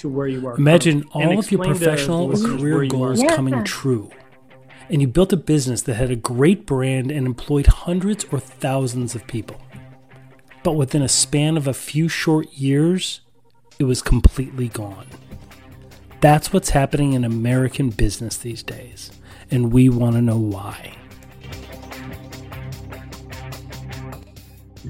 to where you are. Imagine all of your professional or career goals yeah. coming true. And you built a business that had a great brand and employed hundreds or thousands of people. But within a span of a few short years, it was completely gone. That's what's happening in American business these days, and we want to know why.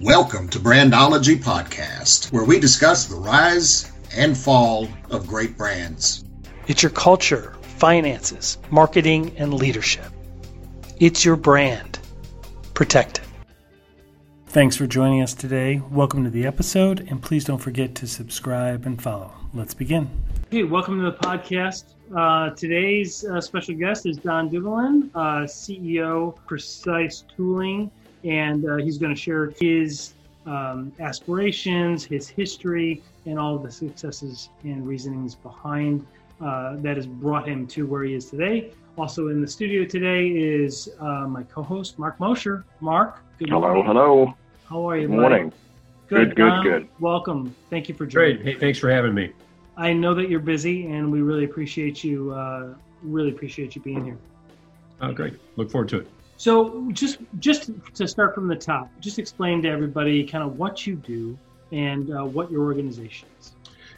Welcome to Brandology Podcast, where we discuss the rise and fall of great brands. It's your culture, finances, marketing, and leadership. It's your brand. Protect it. Thanks for joining us today. Welcome to the episode, and please don't forget to subscribe and follow. Let's begin. Hey, welcome to the podcast. Uh, today's uh, special guest is Don Dumoulin, uh, CEO Precise Tooling and uh, he's going to share his um, aspirations, his history, and all of the successes and reasonings behind uh, that has brought him to where he is today. Also in the studio today is uh, my co-host Mark Mosher. Mark, good hello, morning. Hello, How are you? Good morning. Good, good, good, um, good. Welcome. Thank you for joining. Great. Hey, thanks for having me. I know that you're busy, and we really appreciate you. Uh, really appreciate you being here. Oh, great. Look forward to it. So just just to start from the top, just explain to everybody kind of what you do and uh, what your organization is.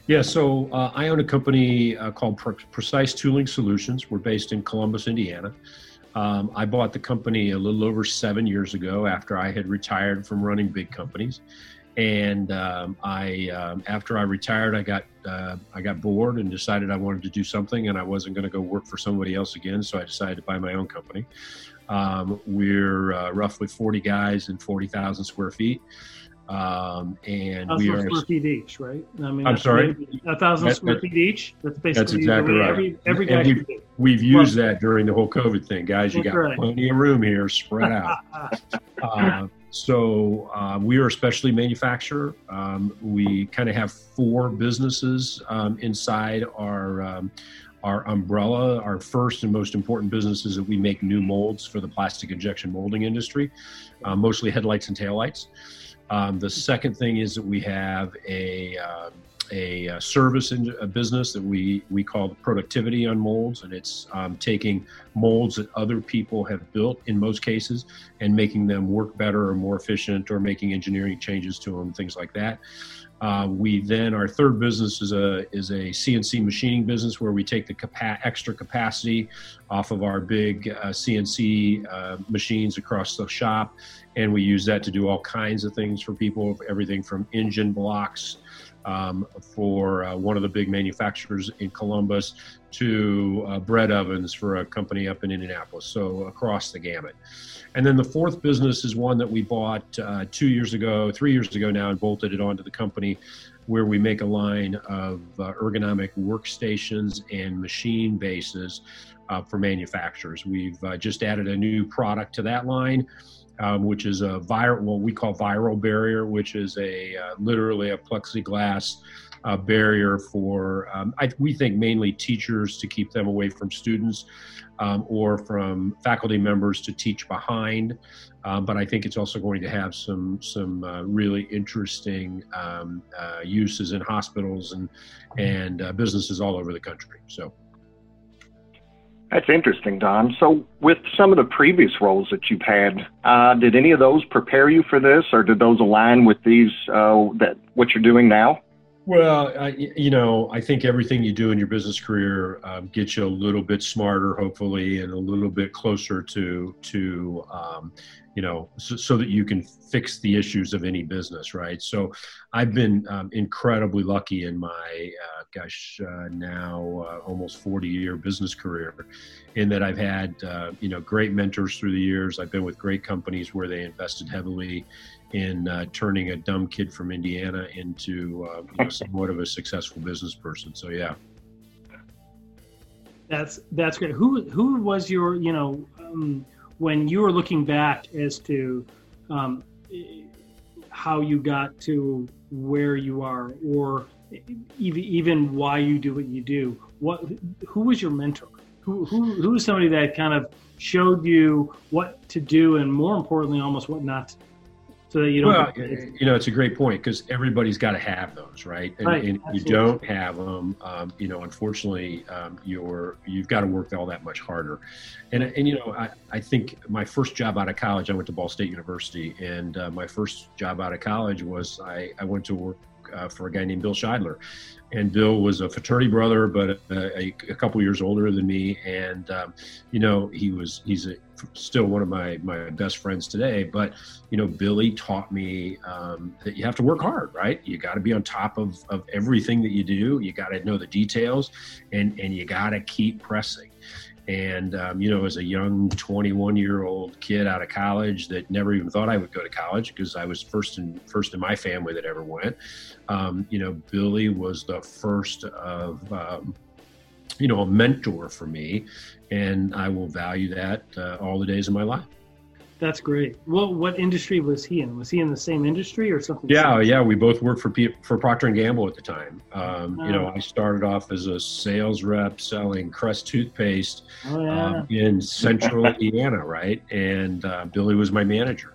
Yeah, so uh, I own a company uh, called Pre- Precise Tooling Solutions. We're based in Columbus, Indiana. Um, I bought the company a little over seven years ago after I had retired from running big companies. And um, I, um, after I retired, I got uh, I got bored and decided I wanted to do something, and I wasn't going to go work for somebody else again. So I decided to buy my own company. Um, we're uh, roughly 40 guys and 40,000 square feet. Um, and we are square feet each, right? I mean, I'm sorry, a thousand that, square feet each. That's basically that's exactly right. Every, every guy we've, we've, used that during the whole COVID thing, guys. You got right. plenty of room here, spread out. uh, so uh, we are a specialty manufacturer. Um, we kind of have four businesses um, inside our um, our umbrella, our first and most important business is that we make new molds for the plastic injection molding industry, uh, mostly headlights and taillights. Um, the second thing is that we have a, uh, a, a, service in a business that we, we call productivity on molds, and it's um, taking molds that other people have built in most cases and making them work better or more efficient or making engineering changes to them, things like that. Uh, we then our third business is a is a CNC machining business where we take the capa- extra capacity off of our big uh, CNC uh, machines across the shop, and we use that to do all kinds of things for people, everything from engine blocks um, for uh, one of the big manufacturers in Columbus to uh, bread ovens for a company up in Indianapolis. So across the gamut. And then the fourth business is one that we bought uh, two years ago, three years ago now, and bolted it onto the company, where we make a line of uh, ergonomic workstations and machine bases uh, for manufacturers. We've uh, just added a new product to that line. Um, which is a viral, what we call viral barrier, which is a uh, literally a plexiglass uh, barrier for, um, I, we think mainly teachers to keep them away from students um, or from faculty members to teach behind. Uh, but I think it's also going to have some some uh, really interesting um, uh, uses in hospitals and and uh, businesses all over the country. So. That's interesting, Don. So, with some of the previous roles that you've had, uh, did any of those prepare you for this, or did those align with these uh, that what you're doing now? Well, I, you know, I think everything you do in your business career um, gets you a little bit smarter, hopefully, and a little bit closer to to um, you know, so, so, that you can fix the issues of any business, right? So, I've been um, incredibly lucky in my, uh, gosh, uh, now uh, almost 40 year business career, in that I've had, uh, you know, great mentors through the years. I've been with great companies where they invested heavily in uh, turning a dumb kid from Indiana into uh, you know, somewhat of a successful business person. So, yeah. That's that's great. Who who was your you know um, when you were looking back as to um, how you got to where you are, or even even why you do what you do. What who was your mentor? Who who who was somebody that kind of showed you what to do, and more importantly, almost what not to so that you don't. Well, you know, it's a great point because everybody's got to have those, right? And, right, and you don't have them, um, you know, unfortunately, um, you're you've got to work all that much harder. And and you know, I, I think my first job out of college, I went to Ball State University, and uh, my first job out of college was I I went to work uh, for a guy named Bill Scheidler. And Bill was a fraternity brother, but a, a, a couple years older than me. And um, you know, he was he's a, still one of my my best friends today. But you know, Billy taught me um, that you have to work hard, right? You got to be on top of of everything that you do. You got to know the details, and and you got to keep pressing. And, um, you know, as a young 21 year old kid out of college that never even thought I would go to college because I was first in, first in my family that ever went, um, you know, Billy was the first of, um, you know, a mentor for me. And I will value that uh, all the days of my life. That's great. Well, what industry was he in? Was he in the same industry or something? Yeah, similar? yeah. We both worked for P- for Procter and Gamble at the time. Um, You know, oh. I started off as a sales rep selling Crest toothpaste oh, yeah. um, in Central Indiana, right? And uh, Billy was my manager,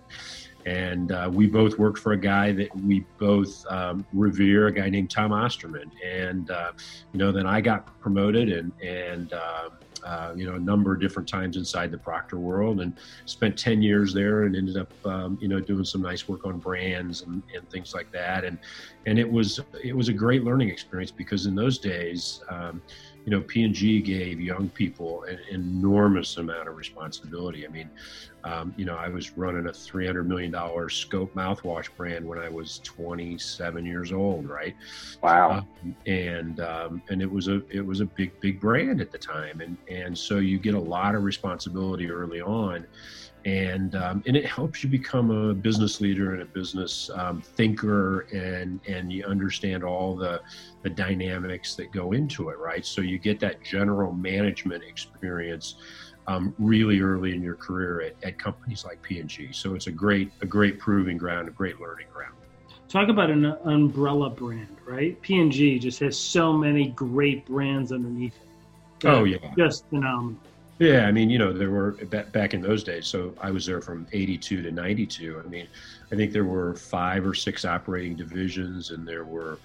and uh, we both worked for a guy that we both um, revere, a guy named Tom Osterman. And uh, you know, then I got promoted, and and um, uh, you know, a number of different times inside the Procter world and spent 10 years there and ended up, um, you know, doing some nice work on brands and, and things like that. And, and it was, it was a great learning experience because in those days, um, you know, P&G gave young people an enormous amount of responsibility. I mean, um, you know, I was running a $300 million scope mouthwash brand when I was 27 years old, right? Wow. Um, and, um, and it was a, it was a big, big brand at the time. And, and so you get a lot of responsibility early on and um, and it helps you become a business leader and a business um, thinker and and you understand all the the dynamics that go into it right so you get that general management experience um, really early in your career at, at companies like P&G so it's a great a great proving ground a great learning ground. Talk about an umbrella brand right? P&G just has so many great brands underneath it. Oh yeah. just phenomenal. Yeah, I mean, you know, there were back in those days. So I was there from 82 to 92. I mean, I think there were five or six operating divisions, and there were,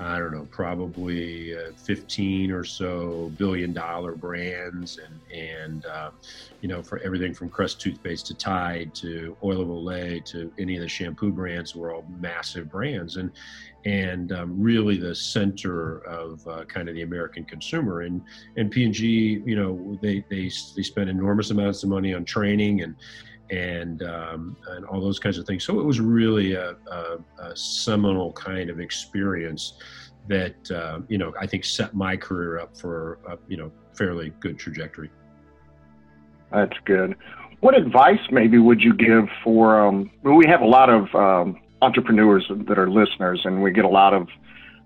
I don't know, probably uh, 15 or so billion dollar brands, and and uh, you know, for everything from Crest toothpaste to Tide to Oil of Olay to any of the shampoo brands were all massive brands, and and um, really the center of uh, kind of the American consumer. And and P&G, you know, they they they spend enormous amounts of money on training and and um, and all those kinds of things. So it was really a, a, a seminal kind of experience that uh, you know I think set my career up for a, you know fairly good trajectory. That's good. What advice maybe would you give for? Um, we have a lot of um, entrepreneurs that are listeners, and we get a lot of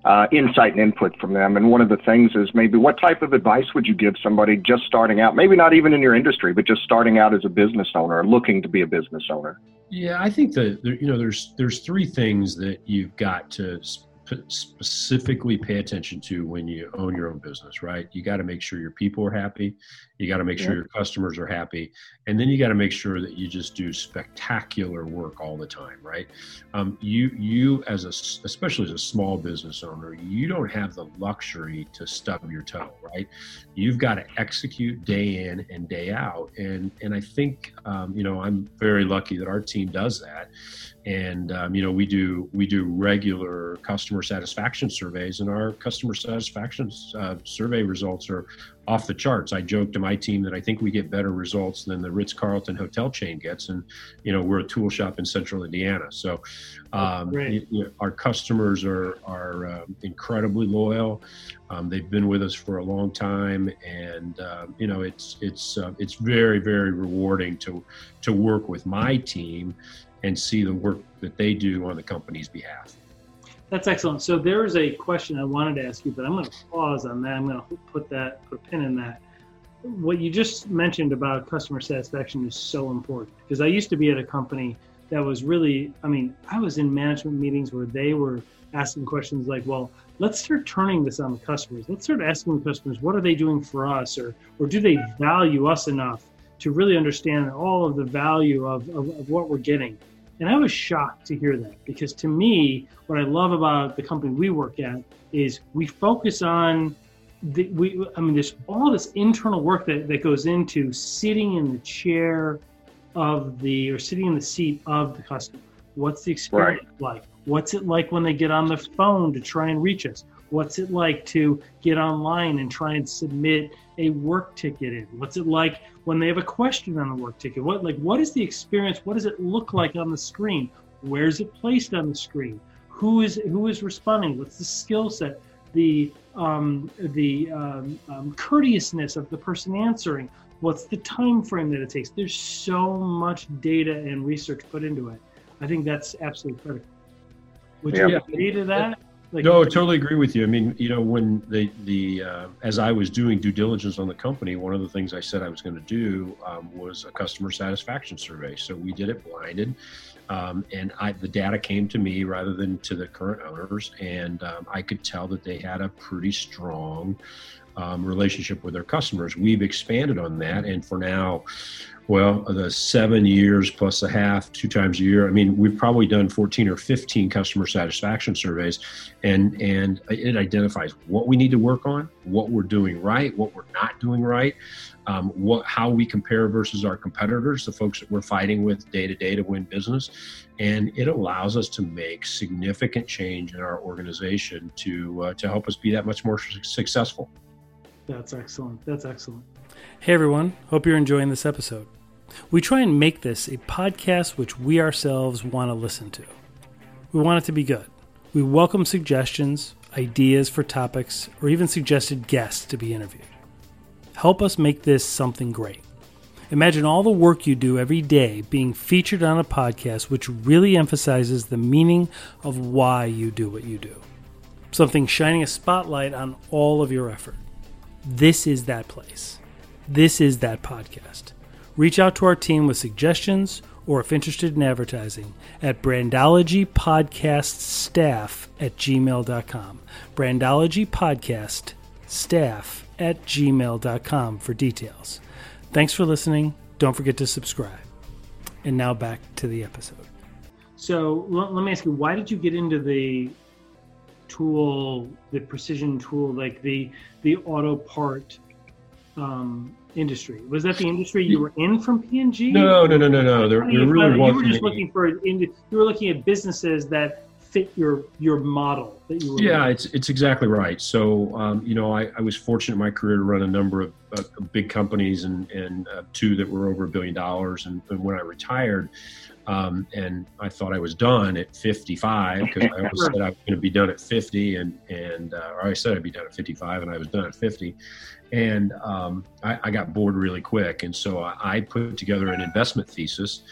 uh, insight and input from them. And one of the things is maybe what type of advice would you give somebody just starting out, maybe not even in your industry, but just starting out as a business owner or looking to be a business owner? Yeah, I think that you know there's there's three things that you've got to specifically pay attention to when you own your own business, right? You got to make sure your people are happy. You got to make sure your customers are happy. And then you got to make sure that you just do spectacular work all the time, right? Um, you, you as a, especially as a small business owner, you don't have the luxury to stub your toe, right? You've got to execute day in and day out. And, and I think, um, you know, I'm very lucky that our team does that and um, you know we do we do regular customer satisfaction surveys and our customer satisfaction uh, survey results are off the charts. I joke to my team that i think we get better results than the ritz-carlton hotel chain gets. And you know we're a tool shop in central indiana. So um, our customers are are um, incredibly loyal. Um, they've been with us for a long time. And um, you know it's it's uh, it's very very rewarding to to work with my team and see the work that they do on the company's behalf. That's excellent. So there is a question I wanted to ask you, but I'm going to pause on that. I'm going to put that put a pin in that. What you just mentioned about customer satisfaction is so important because I used to be at a company that was really, I mean, I was in management meetings where they were asking questions like, well, let's start turning this on the customers. Let's start asking the customers, what are they doing for us? Or, or do they value us enough to really understand all of the value of, of, of what we're getting? And I was shocked to hear that because to me, what I love about the company we work at is we focus on the, we, I mean, there's all this internal work that, that goes into sitting in the chair of the, or sitting in the seat of the customer. What's the experience right. like? What's it like when they get on the phone to try and reach us? What's it like to get online and try and submit a work ticket in? What's it like when they have a question on the work ticket? What like what is the experience? What does it look like on the screen? Where's it placed on the screen? Who is who is responding? What's the skill set? The um, the um, um, courteousness of the person answering. What's the time frame that it takes? There's so much data and research put into it. I think that's absolutely critical. Would you agree to that? Like, no, I totally agree with you. I mean, you know, when the the uh, as I was doing due diligence on the company, one of the things I said I was going to do um, was a customer satisfaction survey. So we did it blinded, um, and I, the data came to me rather than to the current owners, and um, I could tell that they had a pretty strong um, relationship with their customers. We've expanded on that, and for now, well, the seven years plus a half, two times a year. I mean, we've probably done 14 or 15 customer satisfaction surveys, and and it identifies what we need to work on, what we're doing right, what we're not doing right, um, what how we compare versus our competitors, the folks that we're fighting with day to day to win business, and it allows us to make significant change in our organization to uh, to help us be that much more successful. That's excellent. That's excellent. Hey everyone, hope you're enjoying this episode. We try and make this a podcast which we ourselves want to listen to. We want it to be good. We welcome suggestions, ideas for topics, or even suggested guests to be interviewed. Help us make this something great. Imagine all the work you do every day being featured on a podcast which really emphasizes the meaning of why you do what you do. Something shining a spotlight on all of your effort. This is that place. This is that podcast. Reach out to our team with suggestions or if interested in advertising at brandologypodcaststaff at gmail.com. Brandologypodcaststaff at gmail.com for details. Thanks for listening. Don't forget to subscribe. And now back to the episode. So let, let me ask you, why did you get into the tool, the precision tool, like the the auto part um, industry? Was that the industry you were in from P&G? No, no, no, no, no. There, there really wasn't. You were just looking for you were looking at businesses that fit your your model that you were. Yeah, it's it's exactly right. So um, you know, I, I, was fortunate in my career to run a number of uh, big companies and and uh, two that were over a billion dollars. And, and when I retired. Um, and I thought I was done at 55 because I always said I was going to be done at 50, and and uh, or I said I'd be done at 55, and I was done at 50 and um, I, I, got bored really quick, and so I, I put together an investment thesis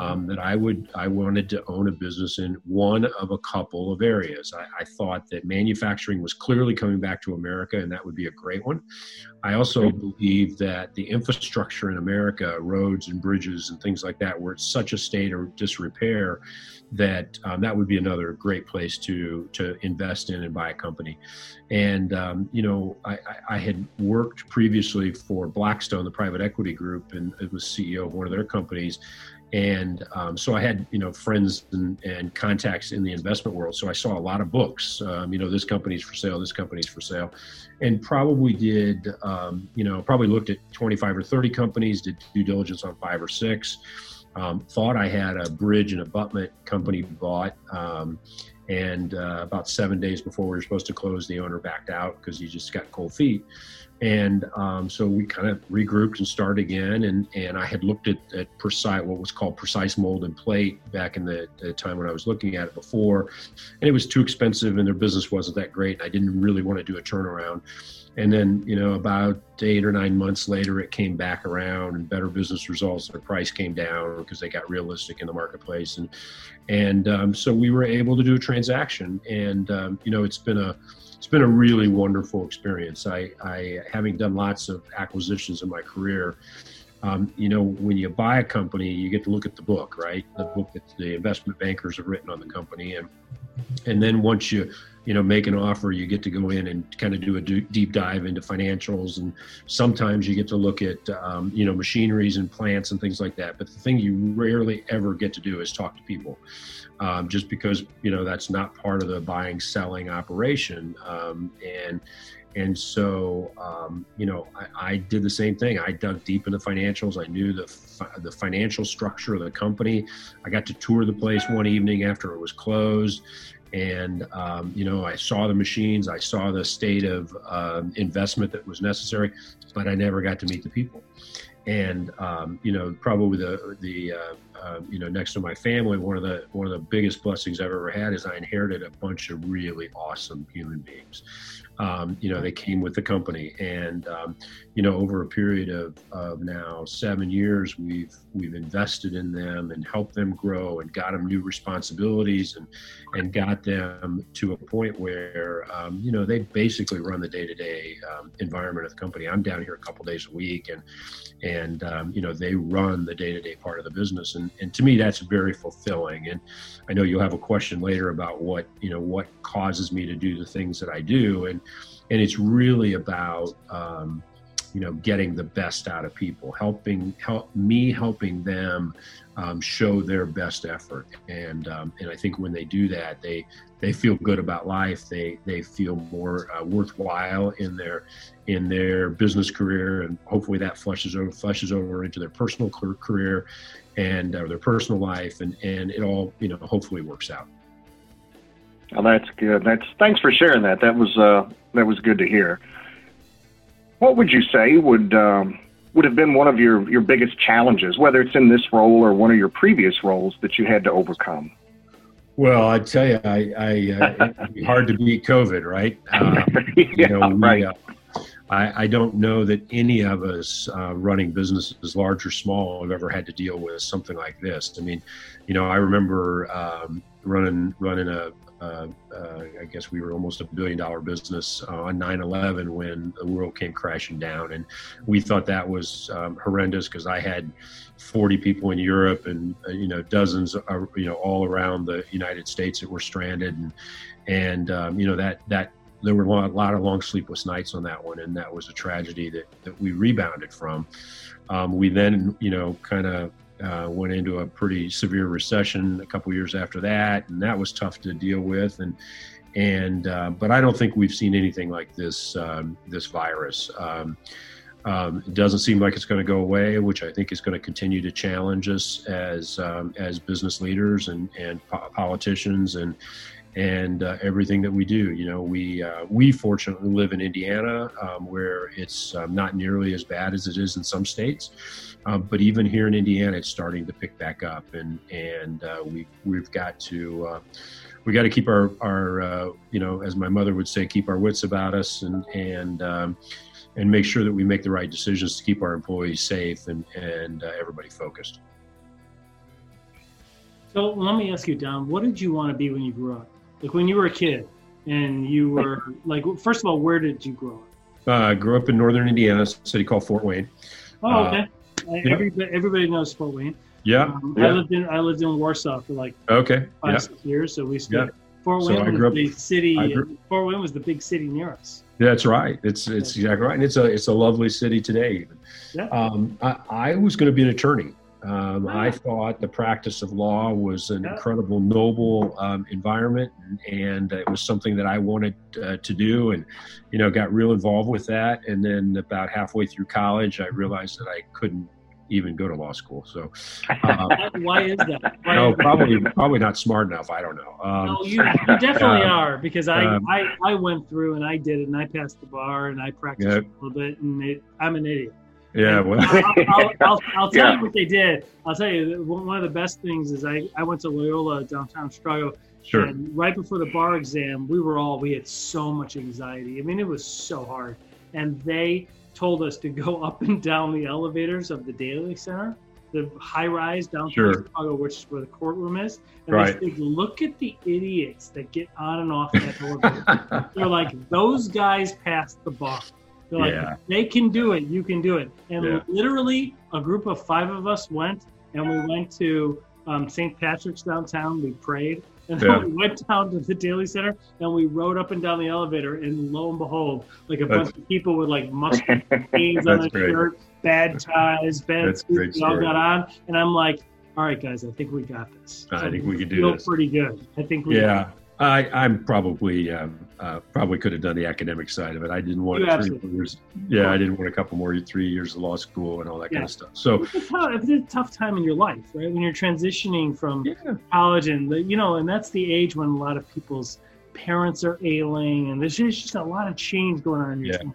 um, that I would I wanted to own a business in one of a couple of areas. I, I, thought that manufacturing was clearly coming back to America, and that would be a great one. I also believe that the infrastructure in America, roads and bridges and things like that, were in such a state of disrepair that um, that would be another great place to to invest in and buy a company. And um, you know, I, I, had worked previously for Blackstone, the private equity group, and it was CEO of one of their companies. And um, so I had you know friends and, and, contacts in the investment world. So I saw a lot of books. Um, you know, this company's for sale, this company's for sale, and probably did um, you know probably looked at 25 or 30 companies, did due diligence on five or six. Um, thought I had a bridge and abutment company bought. Um, and uh, about seven days before we were supposed to close, the owner backed out because he just got cold feet. And um, so we kind of regrouped and started again. And, and I had looked at, at precise, what was called precise mold and plate back in the, the, time when I was looking at it before. And it was too expensive and their business wasn't that great. And I didn't really want to do a turnaround. And then, you know, about eight or nine months later, it came back around and better business results. Their price came down because they got realistic in the marketplace. And, and um, so we were able to do a transaction. And, um, you know, it's been a, it's been a really wonderful experience. I, I having done lots of acquisitions in my career, um, you know, when you buy a company, you get to look at the book, right? The book that the investment bankers have written on the company. And and then once you you know make an offer you get to go in and kind of do a deep dive into financials and sometimes you get to look at um, you know machineries and plants and things like that but the thing you rarely ever get to do is talk to people um, just because you know that's not part of the buying selling operation um, and and so, um, you know, I, I, did the same thing. I dug deep into financials. I knew the the financial structure of the company. I got to tour the place one evening after it was closed, and um, you know, I saw the machines. I saw the state of um, investment that was necessary, but I never got to meet the people. And um, you know, probably the the uh, uh, you know next to my family, one of the one of the biggest blessings I've ever had is I inherited a bunch of really awesome human beings um, you know, they came with the company, and um, you know, over a period of, of now seven years, we've we've invested in them and helped them grow and got them new responsibilities and and got them to a point where um, you know they basically run the day to day environment of the company. I'm down here a couple days a week, and and um, you know they run the day to day part of the business, and and to me that's very fulfilling. And I know you'll have a question later about what you know what causes me to do the things that I do, and and it's really about um, you know getting the best out of people helping help me helping them um, show their best effort and um, and i think when they do that they they feel good about life they they feel more uh, worthwhile in their in their business career and hopefully that flushes over flushes over into their personal career and uh, their personal life and and it all you know hopefully works out well, that's good. That's thanks for sharing that. That was uh, that was good to hear. What would you say would um, would have been one of your your biggest challenges, whether it's in this role or one of your previous roles that you had to overcome? Well, I tell you, I, I uh, it'd be hard to beat COVID, right? Uh, yeah, you know, we, right. Uh, I, I, don't know that any of us uh, running businesses, large or small, have ever had to deal with something like this. I mean, you know, I remember um, running running a, uh, uh, I guess we were almost a billion dollar business uh, on 9 11 when the world came crashing down. And we thought that was um, horrendous because I had 40 people in Europe and, uh, you know, dozens, you know, all around the United States that were stranded. And, and um, you know, that, that, there were a lot of long sleepless nights on that one. And that was a tragedy that, that we rebounded from. Um, we then, you know, kind of uh, went into a pretty severe recession a couple years after that, and that was tough to deal with. And and uh, but I don't think we've seen anything like this um, this virus. Um, um, it doesn't seem like it's going to go away, which I think is going to continue to challenge us as um, as business leaders and and po- politicians and and uh, everything that we do. You know, we uh, we fortunately live in Indiana, um, where it's um, not nearly as bad as it is in some states. Um, but even here in Indiana, it's starting to pick back up, and and uh, we we've got to uh, we got to keep our our uh, you know, as my mother would say, keep our wits about us, and and um, and make sure that we make the right decisions to keep our employees safe and and uh, everybody focused. So let me ask you, Don, what did you want to be when you grew up? Like when you were a kid, and you were like, first of all, where did you grow up? Uh, I grew up in northern Indiana, a city called Fort Wayne. Oh, okay. Everybody, everybody knows Fort Wayne. Yeah, um, yeah, I lived in I lived in Warsaw for like okay five yeah. six years, so we spent. Yeah. Fort Wayne so was up, the city. Grew, Fort Wayne was the big city near us. That's right. It's it's exactly right, and it's a it's a lovely city today. Even. Yeah. Um, I, I was going to be an attorney. Um, I ah. thought the practice of law was an incredible, noble um, environment, and, it was something that I wanted uh, to do, and you know, got real involved with that. And then about halfway through college, I realized that I couldn't even go to law school. So, um, why is that? Why no, probably probably not smart enough. I don't know. Um, no, you, you definitely um, are because I, um, I I went through and I did it and I passed the bar and I practiced yeah. a little bit and it, I'm an idiot. Yeah, well, I'll, I'll, I'll, I'll tell yeah. you what they did. I'll tell you one of the best things is I, I went to Loyola downtown Chicago. Sure. And right before the bar exam, we were all we had so much anxiety. I mean, it was so hard. And they told us to go up and down the elevators of the Daley Center, the high rise downtown sure. Chicago, which is where the courtroom is. And right. they said, look at the idiots that get on and off that elevator. They're like, those guys passed the bar. They're like, yeah. they can do it, you can do it. And yeah. literally, a group of five of us went, and we went to um, St. Patrick's downtown. We prayed, And then yeah. we went down to the Daley Center and we rode up and down the elevator, and lo and behold, like a That's, bunch of people with like mustard stains on their shirt, bad ties, bad suits, all got on, and I'm like, all right, guys, I think we got this. I so think we can do this. Pretty good. I think we. Yeah, I, I'm probably um, uh, probably could have done the academic side of it. I didn't want three years. Yeah, I didn't want a couple more three years of law school and all that yeah. kind of stuff. So it's a, tough, it's a, tough, time in your life, right? When you're transitioning from yeah. college and you know, and that's the age when a lot of people's parents are ailing, and there's just a lot of change going on in your yeah.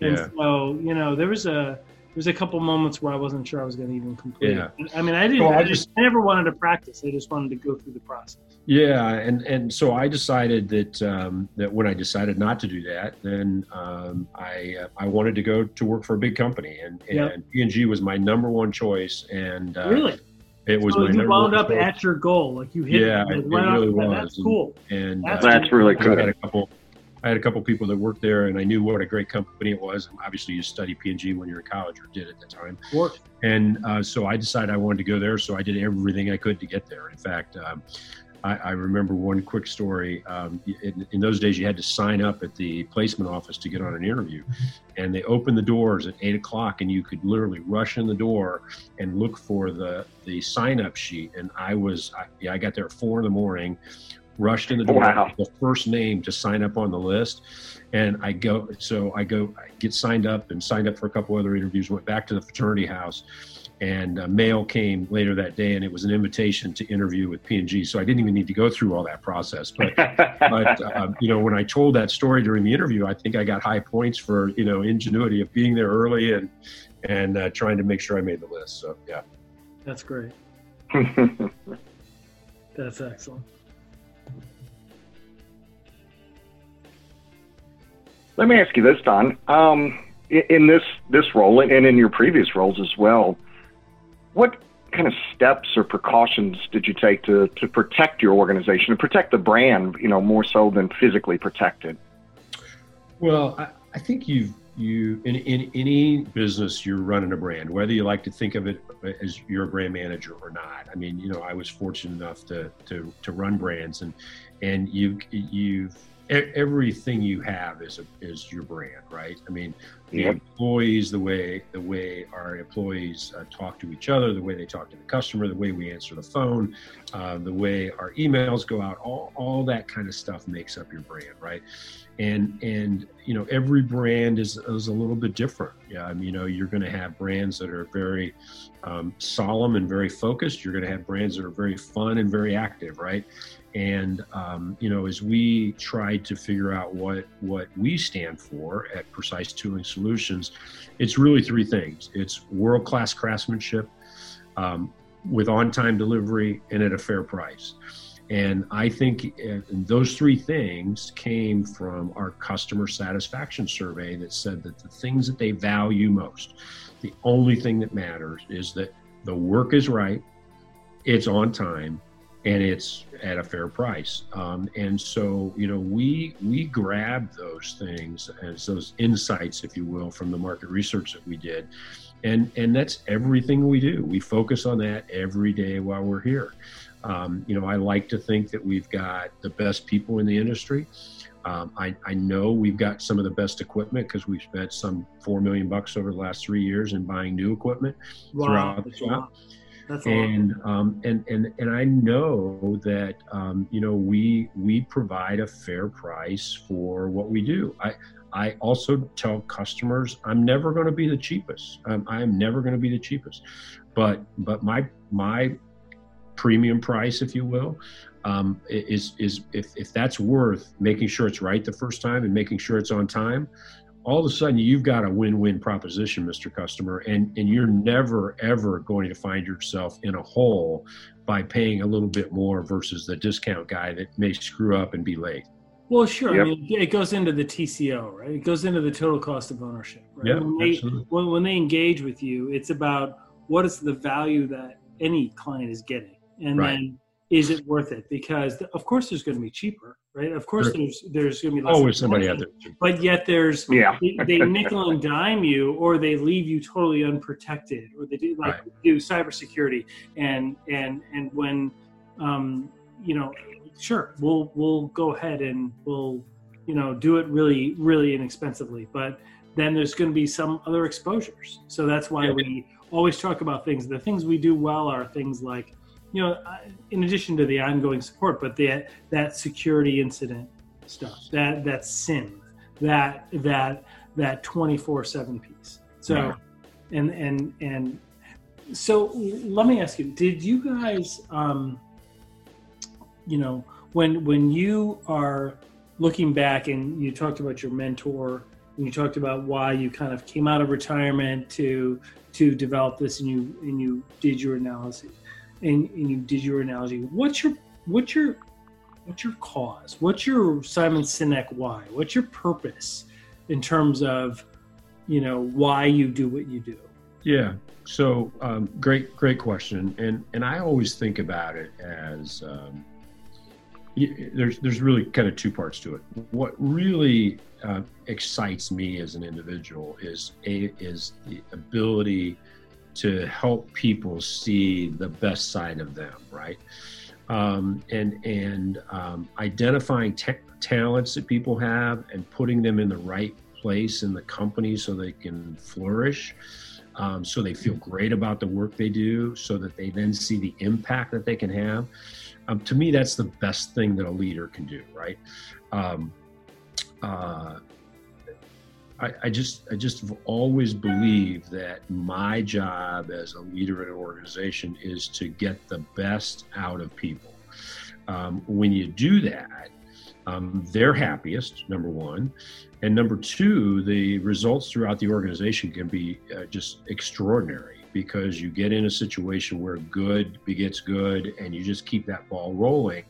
And yeah. so, you know, there was a there's a couple moments where I wasn't sure I was going to even complete. Yeah. I mean, I didn't. So I, I, just I never wanted to practice. I just wanted to go through the process. Yeah, and and so I decided that um, that when I decided not to do that, then um, I uh, I wanted to go to work for a big company, and and P&G was my number one choice. And uh, really, it was. So you wound up choice. at your goal, like you hit. Yeah, it, it really was. That's cool. And that's, uh, that's really good. I had a couple. I had a couple people that worked there, and I knew what a great company it was. And obviously, you study P&G when you're in college, or did at the time. And uh, so I decided I wanted to go there. So I did everything I could to get there. In fact, um, I, I remember one quick story. Um, in, in, those days, you had to sign up at the placement office to get on an interview, and they opened the doors at eight o'clock, and you could literally rush in the door and look for the the sign up sheet. And I was, I, yeah, I got there at four in the morning, rushed in the door, wow. the first name to sign up on the list. And I go, so I go, I get signed up and signed up for a couple other interviews, went back to the fraternity house and a mail came later that day and it was an invitation to interview with p&g so i didn't even need to go through all that process but but um, you know when i told that story during the interview i think i got high points for you know ingenuity of being there early and and uh, trying to make sure i made the list. So yeah. That's great. That's excellent let me ask you this don um, in this this role and in your previous roles as well what kind of steps or precautions did you take to, to protect your organization and protect the brand, you know, more so than physically protected? Well, I, I think you've you in, in any business you're running a brand whether you like to think of it as you're a brand manager or not i mean you know i was fortunate enough to to, to run brands and and you you've everything you have is a, is your brand, right? I mean, the yep. employees, the way the way our employees uh, talk to each other, the way they talk to the customer, the way we answer the phone, uh, the way our emails go out, all all that kind of stuff makes up your brand, right? And and you know every brand is is a little bit different. Yeah, I mean, you know you're going to have brands that are very um, solemn and very focused. You're going to have brands that are very fun and very active, right? And um, you know, as we tried to figure out what what we stand for at Precise Tooling Solutions, it's really three things: it's world class craftsmanship, um, with on time delivery, and at a fair price. And I think uh, those three things came from our customer satisfaction survey that said that the things that they value most, the only thing that matters is that the work is right, it's on time, and it's at a fair price. Um, and so, you know, we we grabbed those things as those insights, if you will, from the market research that we did, and and that's everything we do. We focus on that every day while we're here. Um, you know, I like to think that we've got the best people in the industry. Um, I, I know we've got some of the best equipment because we've spent some four million bucks over the last three years in buying new equipment wow, throughout the shop. That's and um, and and and I know that um, you know we we provide a fair price for what we do. I I also tell customers I'm never going to be the cheapest. Um, I am never going to be the cheapest, but but my my premium price, if you will, um, is is if if that's worth making sure it's right the first time and making sure it's on time, all of a sudden you've got a win-win proposition mr customer and and you're never ever going to find yourself in a hole by paying a little bit more versus the discount guy that may screw up and be late. Well sure yep. i mean it goes into the tco right? It goes into the total cost of ownership right? Yep, when, they, when, when they engage with you it's about what is the value that any client is getting and right. then is it worth it? Because of course there's going to be cheaper, right? Of course sure. there's there's going to be less always somebody out there, but yet there's yeah they, they, nickel and dime you, or they leave you totally unprotected, or they do like right. do cybersecurity and and and when um, you know sure, we'll we'll go ahead and we'll you know do it really really inexpensively, but then there's going to be some other exposures. So that's why yeah. we always talk about things. The things we do well are things like you know, in addition to the ongoing support, but that that security incident stuff, that that SIEM, that that that twenty four seven piece. So, right. and and and so let me ask you: Did you guys, um, you know, when when you are looking back and you talked about your mentor and you talked about why you kind of came out of retirement to to develop this and you and you did your analysis and, and you did your analogy. What's your what's your what's your cause? What's your Simon Sinek why? What's your purpose in terms of you know why you do what you do? Yeah. So um, great, great question, and and I always think about it as um, there's there's really kind of two parts to it. What really uh, excites me as an individual is a is the ability to help people see the best side of them, right? Um, and and um, identifying te- talents that people have and putting them in the right place in the company so they can flourish, um, so they feel great about the work they do, so that they then see the impact that they can have. Um, to me, that's the best thing that a leader can do, right? Um, uh, I, I, just I just have always believed that my job as a leader in an organization is to get the best out of people. Um, when you do that, um, they're happiest, number one. And number two, the results throughout the organization can be uh, just extraordinary because you get in a situation where good begets good and you just keep that ball rolling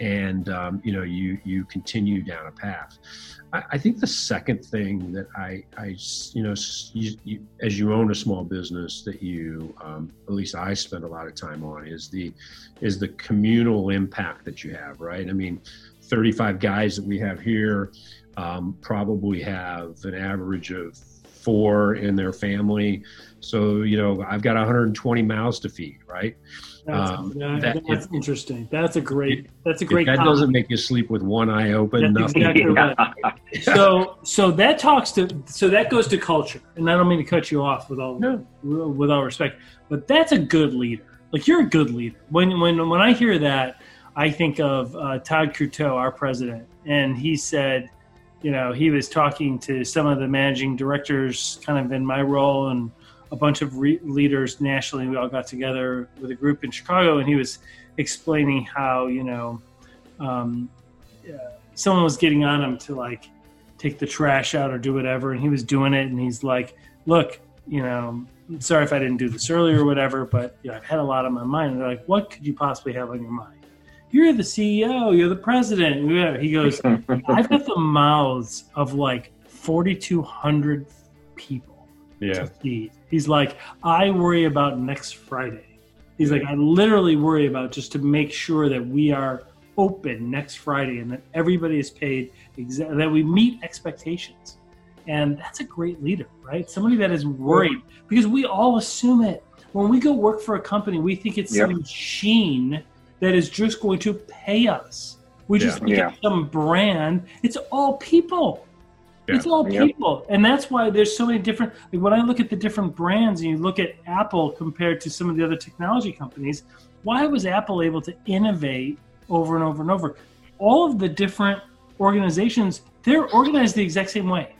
and um, you know you you continue down a path I, I, think the second thing that I, I you know, you, you, as you own a small business, that you, um, at least I spend a lot of time on, is the, is the communal impact that you have. Right. I mean, 35 guys that we have here um, probably have an average of four in their family. So you know, I've got 120 mouths to feed. Right. That's, um, that, that's it, interesting. That's a great. That's a great. that comment. doesn't make you sleep with one eye open. That's exactly right. so, so that talks to. So that goes to culture, and I don't mean to cut you off with all no. with all respect, but that's a good leader. Like you're a good leader. When when when I hear that, I think of uh, Todd Croteau, our president, and he said, you know, he was talking to some of the managing directors, kind of in my role, and a bunch of re- leaders nationally. We all got together with a group in Chicago, and he was explaining how you know um, uh, someone was getting on him to like take the trash out or do whatever, and he was doing it, and he's like, "Look, you know, sorry if I didn't do this earlier or whatever, but you know, I've had a lot on my mind." And they're like, "What could you possibly have on your mind?" You're the CEO. You're the president. He goes, "I've got the mouths of like 4,200 people yeah. feed." He's like, I worry about next Friday. He's like, I literally worry about just to make sure that we are open next Friday and that everybody is paid, exa- that we meet expectations. And that's a great leader, right? Somebody that is worried because we all assume it. When we go work for a company, we think it's yep. some machine that is just going to pay us. We yeah. just look yeah. at some brand. It's all people. Yeah. It's all people, and that's why there's so many different. Like when I look at the different brands, and you look at Apple compared to some of the other technology companies, why was Apple able to innovate over and over and over? All of the different organizations, they're organized the exact same way,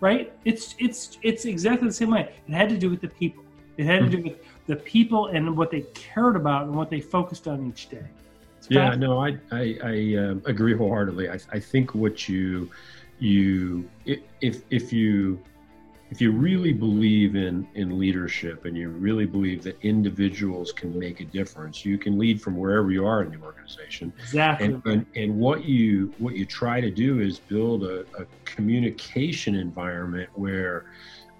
right? It's it's it's exactly the same way. It had to do with the people. It had mm-hmm. to do with the people and what they cared about and what they focused on each day. Yeah, no, I I, I uh, agree wholeheartedly. I, I think what you you if if you if you really believe in in leadership and you really believe that individuals can make a difference you can lead from wherever you are in the organization. Exactly. And, and, and what you what you try to do is build a, a communication environment where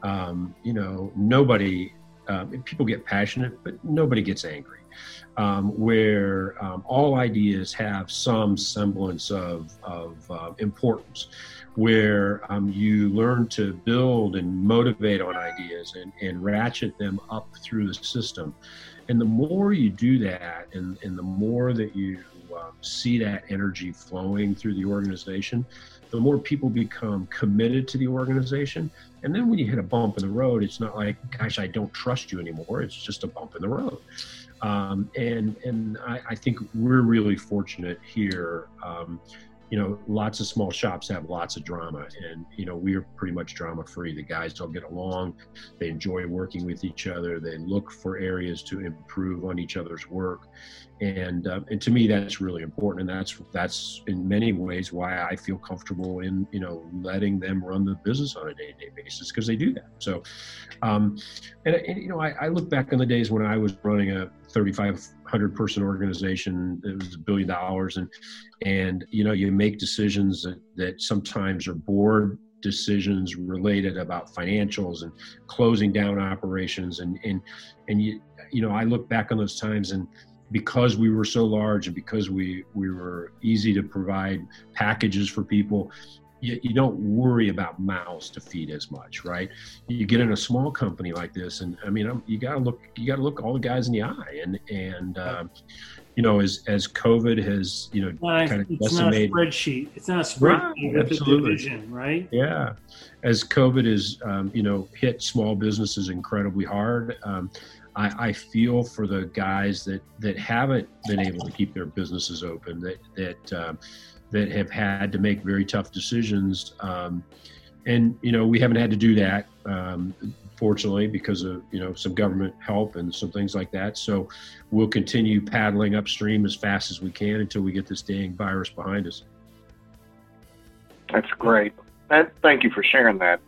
um, you know nobody um, people get passionate but nobody gets angry. Um, where um, all ideas have some semblance of, of uh, importance where um, you learn to build and motivate on ideas and, and ratchet them up through the system. And the more you do that, and, and the more that you um, see that energy flowing through the organization, the more people become committed to the organization. And then when you hit a bump in the road, it's not like, gosh, I don't trust you anymore. It's just a bump in the road. Um, and and I, I, think we're really fortunate here. Um, you know, lots of small shops have lots of drama, and you know, we're pretty much drama free. The guys all get along, they enjoy working with each other, they look for areas to improve on each other's work, and uh, and to me, that's really important, and that's that's in many ways why I feel comfortable in you know letting them run the business on a day to day basis because they do that. So, um, and, and you know, I, I look back on the days when I was running a 3,500 person organization. It was a billion dollars, and and you know you make decisions that, that sometimes are board decisions related about financials and closing down operations, and and and you you know I look back on those times and because we were so large and because we we were easy to provide packages for people you, you don't worry about mouths to feed as much, right? You get in a small company like this, and I mean, I'm, you got to look, you got to look all the guys in the eye, and and uh, you know, as as COVID has, you know, kind of it's decimated. not a spreadsheet. It's not a spreadsheet. Right, absolutely. division, right? Yeah, as COVID has, um, you know, hit small businesses incredibly hard. Um, I, I, feel for the guys that that haven't been able to keep their businesses open. That that um, that have had to make very tough decisions. Um, and you know, we haven't had to do that, um, fortunately, because of you know some government help and some things like that. So we'll continue paddling upstream as fast as we can until we get this dang virus behind us. That's great. And thank you for sharing that.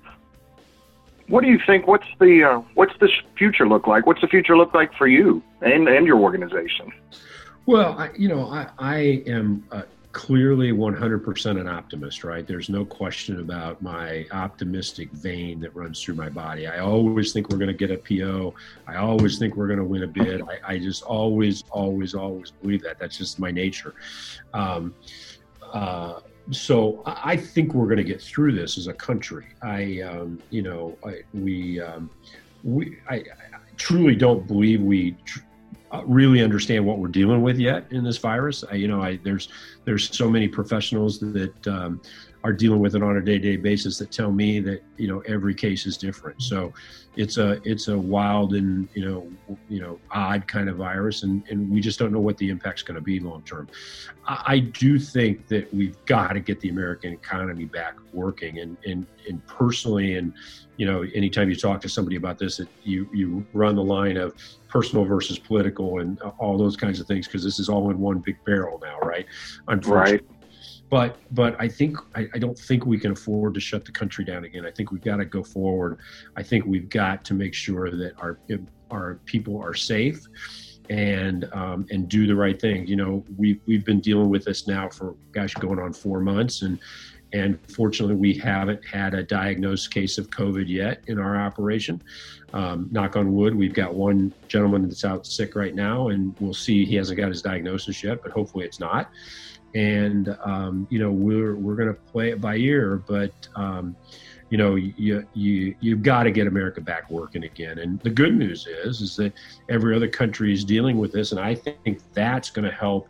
What do you think? What's the uh, what's the future look like? What's the future look like for you and and your organization? Well, I, you know, I, I am uh, clearly 100% an optimist, right? There's no question about my optimistic vein that runs through my body. I always think we're going to get a PO. I always think we're going to win a bid. I, I, just always, always, always believe that. That's just my nature. Um, uh, so I think we're going to get through this as a country. I, um, you know, I, we, um, we, I, I, truly don't believe we. Tr- really understand what we're dealing with yet in this virus. I, you know, I, there's there's so many professionals that um, are dealing with it on a day-to-day basis that tell me that you know every case is different. So it's a it's a wild and you know you know odd kind of virus, and and we just don't know what the impact's going to be long term. I, I, do think that we've got to get the American economy back working, and and and personally and you know, anytime you talk to somebody about this, it, you you run the line of personal versus political and all those kinds of things because this is all in one big barrel now, right? Unfortunately. Right. But but I think I, I don't think we can afford to shut the country down again. I think we've got to go forward. I think we've got to make sure that our our people are safe and um, and do the right thing. You know, we've we've been dealing with this now for gosh, going on four months, and and fortunately, we haven't had a diagnosed case of COVID yet in our operation. Um, knock on wood, we've got one gentleman that's out sick right now, and we'll see. He hasn't got his diagnosis yet, but hopefully it's not. And um, you know, we're we're going to play it by ear, but um, you know, you you you've got to get America back working again. And the good news is, is that every other country is dealing with this, and I think that's going to help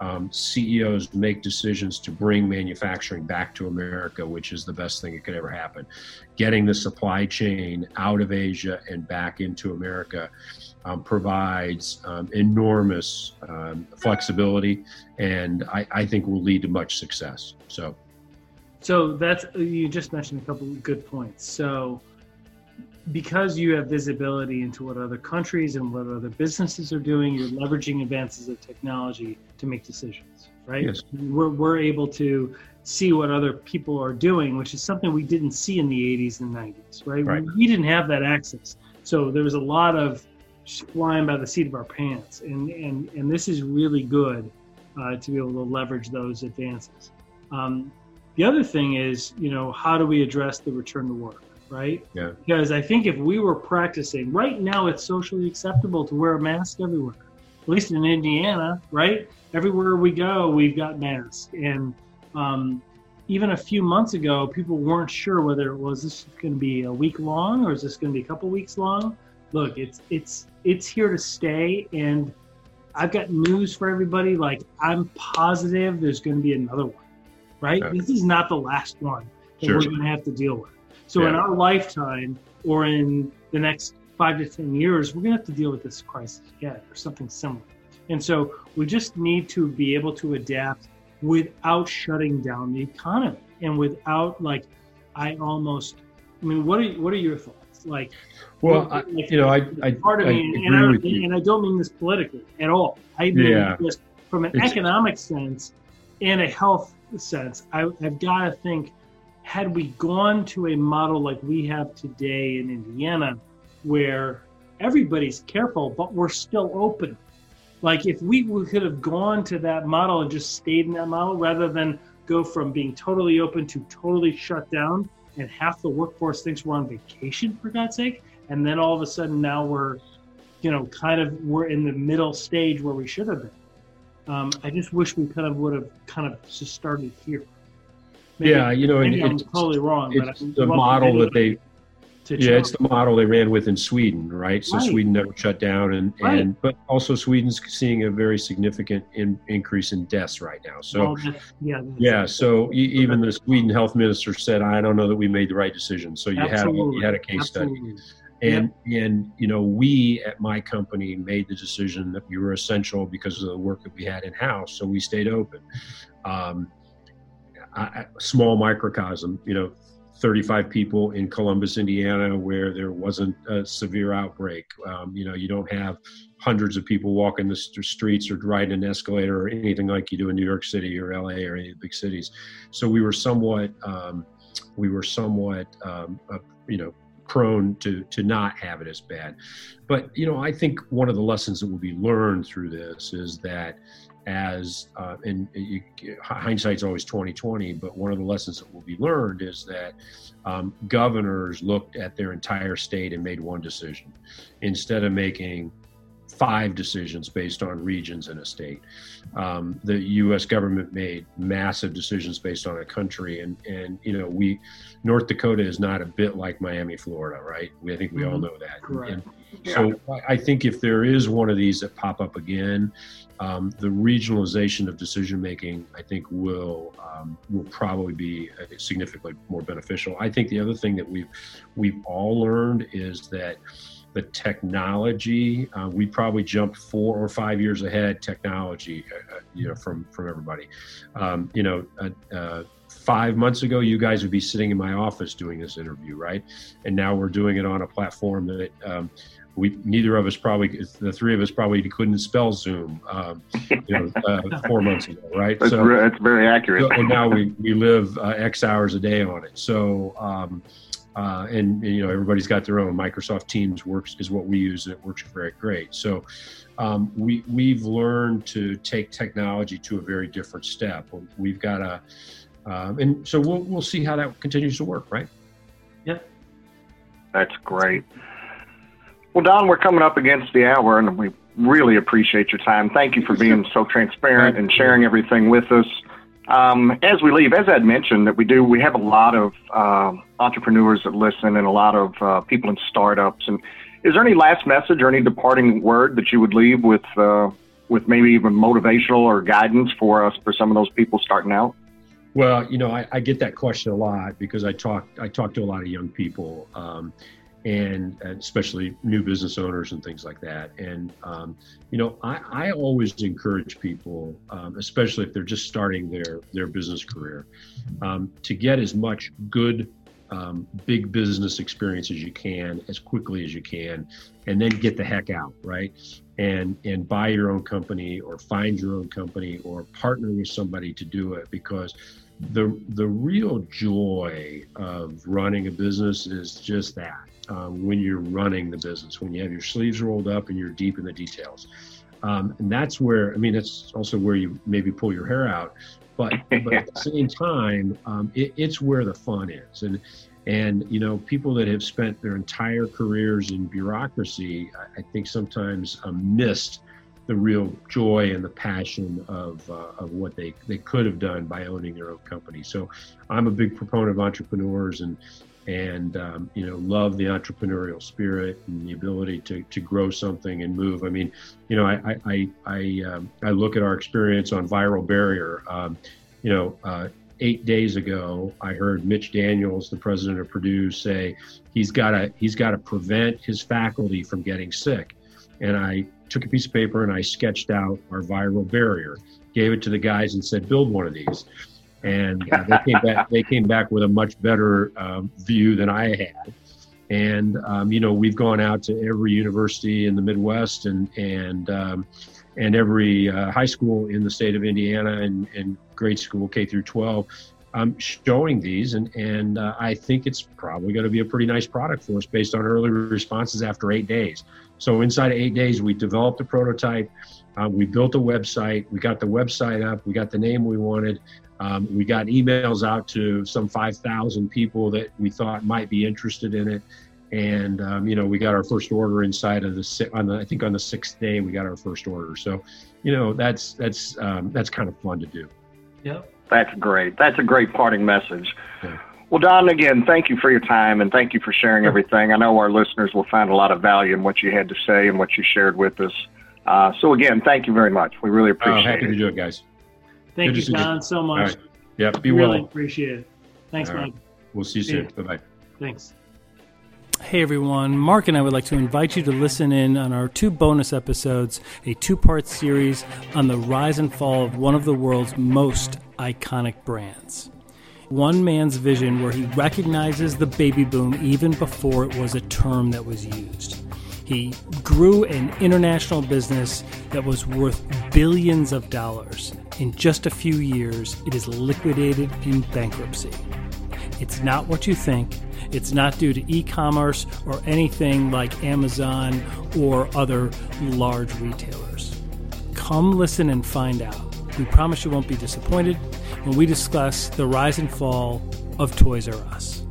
um, CEOs make decisions to bring manufacturing back to America, which is the best thing that could ever happen. Getting the supply chain out of Asia and back into America um, provides um, enormous um, flexibility, and I, I, think will lead to much success. So, so that's you just mentioned a couple of good points. So because you have visibility into what other countries and what other businesses are doing, you're leveraging advances of technology to make decisions, right? Yes. We're, we're able to see what other people are doing, which is something we didn't see in the 80s and 90s, right? right. We didn't have that access. So there was a lot of flying by the seat of our pants. And, and, and this is really good uh, to be able to leverage those advances. Um, the other thing is, you know, how do we address the return to work? Right? Yeah. Because I think if we were practicing right now, it's socially acceptable to wear a mask everywhere. At least in Indiana, right? Everywhere we go, we've got masks, and um, even a few months ago, people weren't sure whether it was this going to be a week long or is this going to be a couple weeks long. Look, it's it's it's here to stay, and I've got news for everybody. Like, I'm positive there's going to be another one, right? Okay. This is not the last one that sure. we're going to have to deal with. So, yeah. in our lifetime or in the next five to 10 years, we're going to have to deal with this crisis again or something similar. And so, we just need to be able to adapt without shutting down the economy and without, like, I almost, I mean, what are, what are your thoughts? Like, well, I, you know, I, I part of I me, and I, and I don't mean this politically at all. I mean yeah. just from an it's, economic sense and a health sense. I, I've got to think, had we gone to a model like we have today in Indiana, where everybody's careful, but we're still open. Like if we could have gone to that model and just stayed in that model rather than go from being totally open to totally shut down, and half the workforce thinks we're on vacation for God's sake, and then all of a sudden now we're, you know, kind of we're in the middle stage where we should have been. Um, I just wish we kind of would have kind of just started here. Maybe, yeah, you know, maybe I'm totally wrong. It's the model that they yeah, it's the model they ran with in Sweden, right? So right. Sweden never shut down, and right. and but also Sweden's seeing a very significant in, increase in deaths right now. So well, yeah, yeah. So even the Sweden health minister said, "I don't know that we made the right decision." So you Absolutely. had you had a case Absolutely. study, and yep. and you know we at my company made the decision that we were essential because of the work that we had in house, so we stayed open. Um, I, small microcosm, you know, 35 people in Columbus, Indiana, where there wasn't a severe outbreak. Um, you know, you don't have hundreds of people walking the streets or riding an escalator or anything like you do in New York City or LA or any of the big cities. So we were somewhat, um, we were somewhat, um, uh, you know, prone to to not have it as bad. But you know, I think one of the lessons that will be learned through this is that as uh, and you, hindsight's always 2020 but one of the lessons that will be learned is that um, governors looked at their entire state and made one decision instead of making five decisions based on regions in a state. Um, the U.S. government made massive decisions based on a country, and and you know we, North Dakota is not a bit like Miami, Florida, right? We, I think we mm-hmm. all know that. Correct. And, so I think if there is one of these that pop up again, um, the regionalization of decision making, I think, will um, will probably be uh, significantly more beneficial. I think the other thing that we've we've all learned is that the technology uh, we probably jumped four or five years ahead technology uh, uh you know from from everybody. Um, you know uh, uh, five months ago you guys would be sitting in my office doing this interview right? And now we're doing it on a platform that um, we neither of us probably the three of us probably couldn't spell Zoom, um, you know, uh, four months ago, right? That's, so, re- that's very accurate. and now we we live uh, X hours a day on it. So. Um, uh, and, and, you know everybody's got their own. Microsoft Teams works is what we use, and it works very great. So um, we we've learned to take technology to a very different step. We've got a, um, and so we'll we'll see how that continues to work, right? Yep. That's great. Well, Don, we're coming up against the hour, and we really appreciate your time. Thank you for being so transparent and sharing everything with us. Um, as we leave, as I'd mentioned, that we do, we have a lot of uh, entrepreneurs that listen and a lot of uh, people in startups. And is there any last message or any departing word that you would leave with, uh, with maybe even motivational or guidance for us for some of those people starting out? Well, you know, I, I get that question a lot because I talk I talk to a lot of young people. Um, and especially new business owners and things like that. And um, you know, I, I, always encourage people, um, especially if they're just starting their their business career, um, to get as much good um, big business experience as you can as quickly as you can, and then get the heck out, right? And and buy your own company or find your own company or partner with somebody to do it because the the real joy of running a business is just that um, when you're running the business, when you have your sleeves rolled up and you're deep in the details. Um, and that's where, I mean, that's also where you maybe pull your hair out. But, but at the same time, um, it, it's where the fun is. And, and, you know, people that have spent their entire careers in bureaucracy, I, I think sometimes um, missed the real joy and the passion of, uh, of what they, they could have done by owning their own company. So I'm a big proponent of entrepreneurs and and um, you know love the entrepreneurial spirit and the ability to, to grow something and move. I mean, you know, I I I, um, I look at our experience on viral barrier. Um, you know, uh, eight days ago, I heard Mitch Daniels, the president of Purdue, say he's got to he's got to prevent his faculty from getting sick, and I took a piece of paper and I sketched out our viral barrier, gave it to the guys, and said, build one of these and uh, they came back. They came back with a much better um, view than I had. And um, you know, we've gone out to every university in the Midwest and and um, and every uh, high school in the state of Indiana and, and grade school K through 12, um, showing these, and and uh, I think it's probably going to be a pretty nice product for us based on early responses after eight days. So inside of eight days, we developed a prototype. Uh, we built a website. We got the website up. We got the name we wanted. Um, we got emails out to some 5,000 people that we thought might be interested in it. And, um, you know, we got our first order inside of the, on the, I think on the sixth day, we got our first order. So, you know, that's, that's, um, that's kind of fun to do. Yep. That's great. That's a great parting message. Yeah. Well, Don, again, thank you for your time and thank you for sharing everything. I know our listeners will find a lot of value in what you had to say and what you shared with us. Uh, so, again, thank you very much. We really appreciate oh, happy it. to do it, guys. Thank Good you, Don, so much. Right. Yeah, be really well. appreciate it. Thanks, All Mike. Right. We'll see you soon. Bye bye. Thanks. Hey everyone, Mark and I would like to invite you to listen in on our two bonus episodes, a two part series on the rise and fall of one of the world's most iconic brands. One man's vision where he recognizes the baby boom even before it was a term that was used. He grew an international business that was worth billions of dollars. In just a few years, it is liquidated in bankruptcy. It's not what you think. It's not due to e commerce or anything like Amazon or other large retailers. Come listen and find out. We promise you won't be disappointed when we discuss the rise and fall of Toys R Us.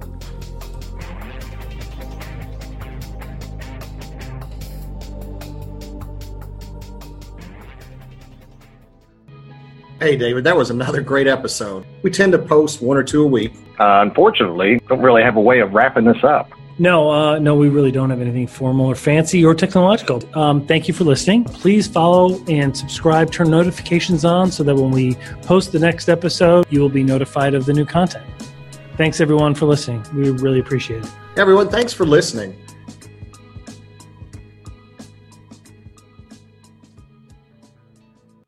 Hey, David, that was another great episode. We tend to post one or two a week. Uh, unfortunately, don't really have a way of wrapping this up. No, uh, no, we really don't have anything formal or fancy or technological. Um, thank you for listening. Please follow and subscribe, turn notifications on so that when we post the next episode, you will be notified of the new content. Thanks, everyone, for listening. We really appreciate it. Everyone, thanks for listening.